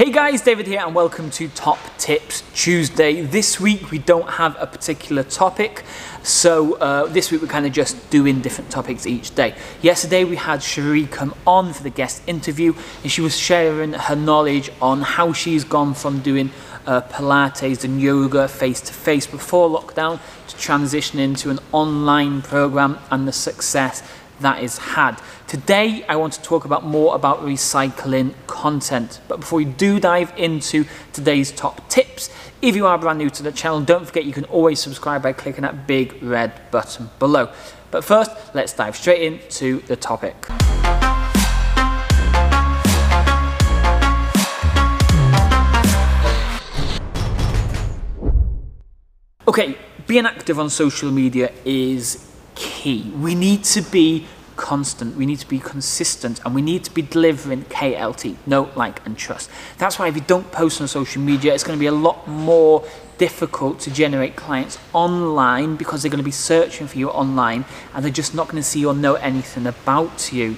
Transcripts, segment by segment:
Hey guys, David here and welcome to Top Tips Tuesday. This week we don't have a particular topic, so uh, this week we're kind of just doing different topics each day. Yesterday we had Sheree come on for the guest interview and she was sharing her knowledge on how she's gone from doing uh, Pilates and yoga face to face before lockdown to transition into an online program and the success that is had. Today, I want to talk about more about recycling content. But before we do dive into today's top tips, if you are brand new to the channel, don't forget you can always subscribe by clicking that big red button below. But first, let's dive straight into the topic. Okay, being active on social media is key. We need to be constant, we need to be consistent, and we need to be delivering KLT, know, like, and trust. That's why if you don't post on social media, it's going to be a lot more difficult to generate clients online because they're going to be searching for you online and they're just not going to see or know anything about you.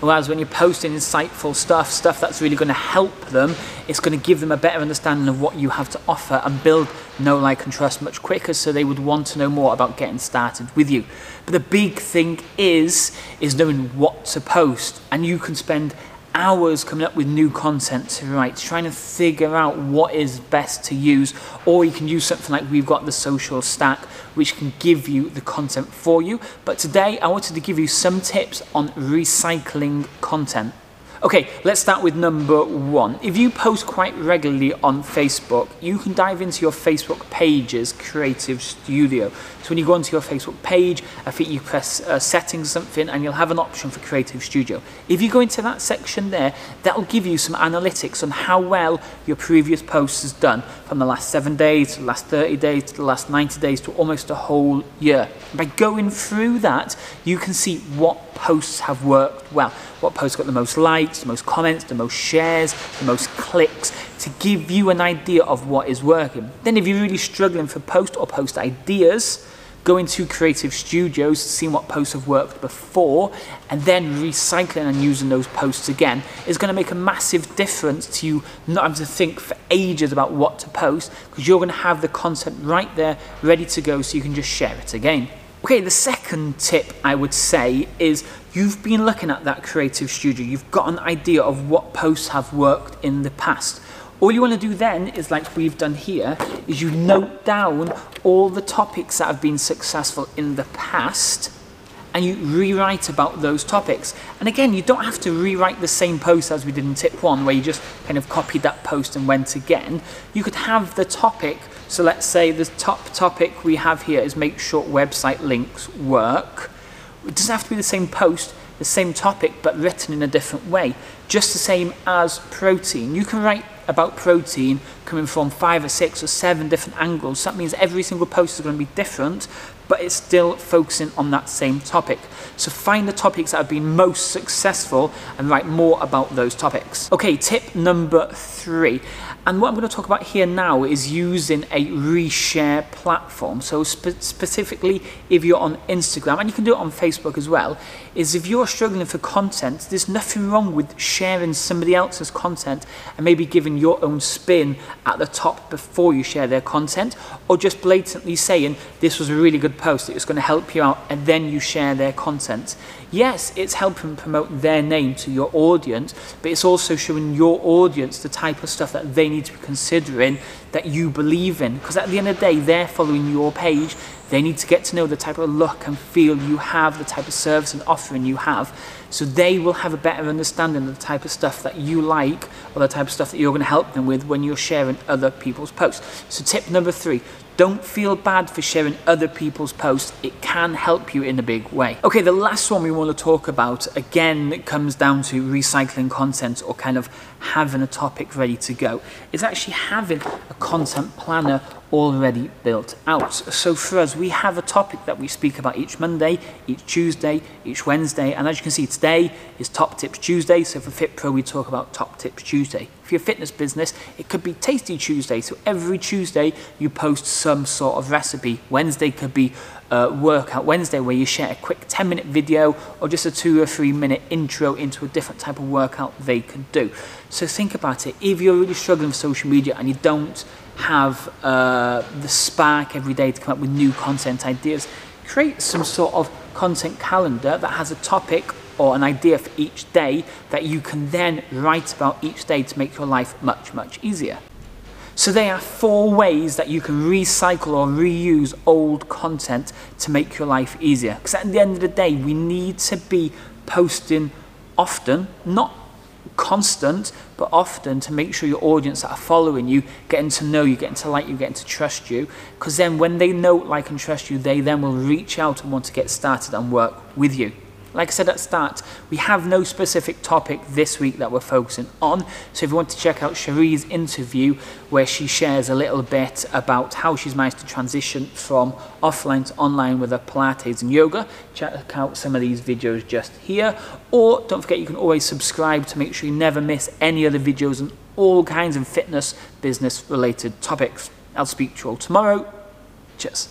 Whereas when you're posting insightful stuff, stuff that's really going to help them, it's going to give them a better understanding of what you have to offer and build know, like, and trust much quicker so they would want to know more about getting started with you. But the big thing is, is knowing what to post. And you can spend hours coming up with new content to write, trying to figure out what is best to use, or you can use something like we've got the social stack, which can give you the content for you. But today I wanted to give you some tips on recycling content. Okay, let's start with number one. If you post quite regularly on Facebook, you can dive into your Facebook page's Creative Studio. So when you go onto your Facebook page, I think you press uh, settings something and you'll have an option for Creative Studio. If you go into that section there, that'll give you some analytics on how well your previous post has done from the last seven days to the last 30 days to the last 90 days to almost a whole year. By going through that, you can see what posts have worked well, what posts got the most likes, the most comments, the most shares, the most clicks, to give you an idea of what is working. Then if you're really struggling for post or post ideas, go into creative studios, seeing what posts have worked before, and then recycling and using those posts again is going to make a massive difference to you not having to think for ages about what to post because you're going to have the content right there ready to go so you can just share it again. Okay, the second tip I would say is you've been looking at that creative studio, you've got an idea of what posts have worked in the past. All you want to do then is like we've done here, is you note down all the topics that have been successful in the past and you rewrite about those topics. And again, you don't have to rewrite the same post as we did in tip one, where you just kind of copied that post and went again. You could have the topic, so let's say the top topic we have here is make sure website links work. It doesn't have to be the same post, the same topic, but written in a different way. Just the same as protein. You can write about protein coming from five or six or seven different angles. That means every single post is going to be different, but it's still focusing on that same topic. So find the topics that have been most successful and write more about those topics. Okay, tip number three. And what I'm going to talk about here now is using a reshare platform. So spe specifically, if you're on Instagram, and you can do it on Facebook as well, is if you're struggling for content, there's nothing wrong with sharing somebody else's content and maybe giving your own spin at the top before you share their content, or just blatantly saying, this was a really good post, it's going to help you out, and then you share their content. Yes, it's helping promote their name to your audience, but it's also showing your audience the type of stuff that they need to be considering that you believe in. Because at the end of the day, they're following your page. They need to get to know the type of look and feel you have, the type of service and offering you have. So they will have a better understanding of the type of stuff that you like or the type of stuff that you're going to help them with when you're sharing other people's posts. So tip number three, don't feel bad for sharing other people's posts. It can help you in a big way. Okay, the last one we want to talk about, again, comes down to recycling content or kind of having a topic ready to go. It's actually having a content planner already built out. So for us, we have a topic that we speak about each Monday, each Tuesday, each Wednesday, and as you can see, today is Top Tips Tuesday, so for Fit Pro, we talk about Top Tips Tuesday. For your fitness business, it could be Tasty Tuesday. So every Tuesday you post some sort of recipe. Wednesday could be uh, Workout Wednesday where you share a quick 10 minute video or just a two or three minute intro into a different type of workout they can do. So think about it. If you're really struggling with social media and you don't have uh, the spark every day to come up with new content ideas, create some sort of content calendar that has a topic or an idea for each day that you can then write about each day to make your life much, much easier. So there are four ways that you can recycle or reuse old content to make your life easier. Because at the end of the day, we need to be posting often, not constant, but often to make sure your audience that are following you, getting to know you, getting to like you, getting to trust you. Because then when they know, like, and trust you, they then will reach out and want to get started and work with you. Like I said at the start, we have no specific topic this week that we're focusing on. So if you want to check out Sheree's interview, where she shares a little bit about how she's managed to transition from offline to online with her Pilates and yoga, check out some of these videos just here. Or don't forget, you can always subscribe to make sure you never miss any other videos on all kinds of fitness, business related topics. I'll speak to you all tomorrow. Cheers.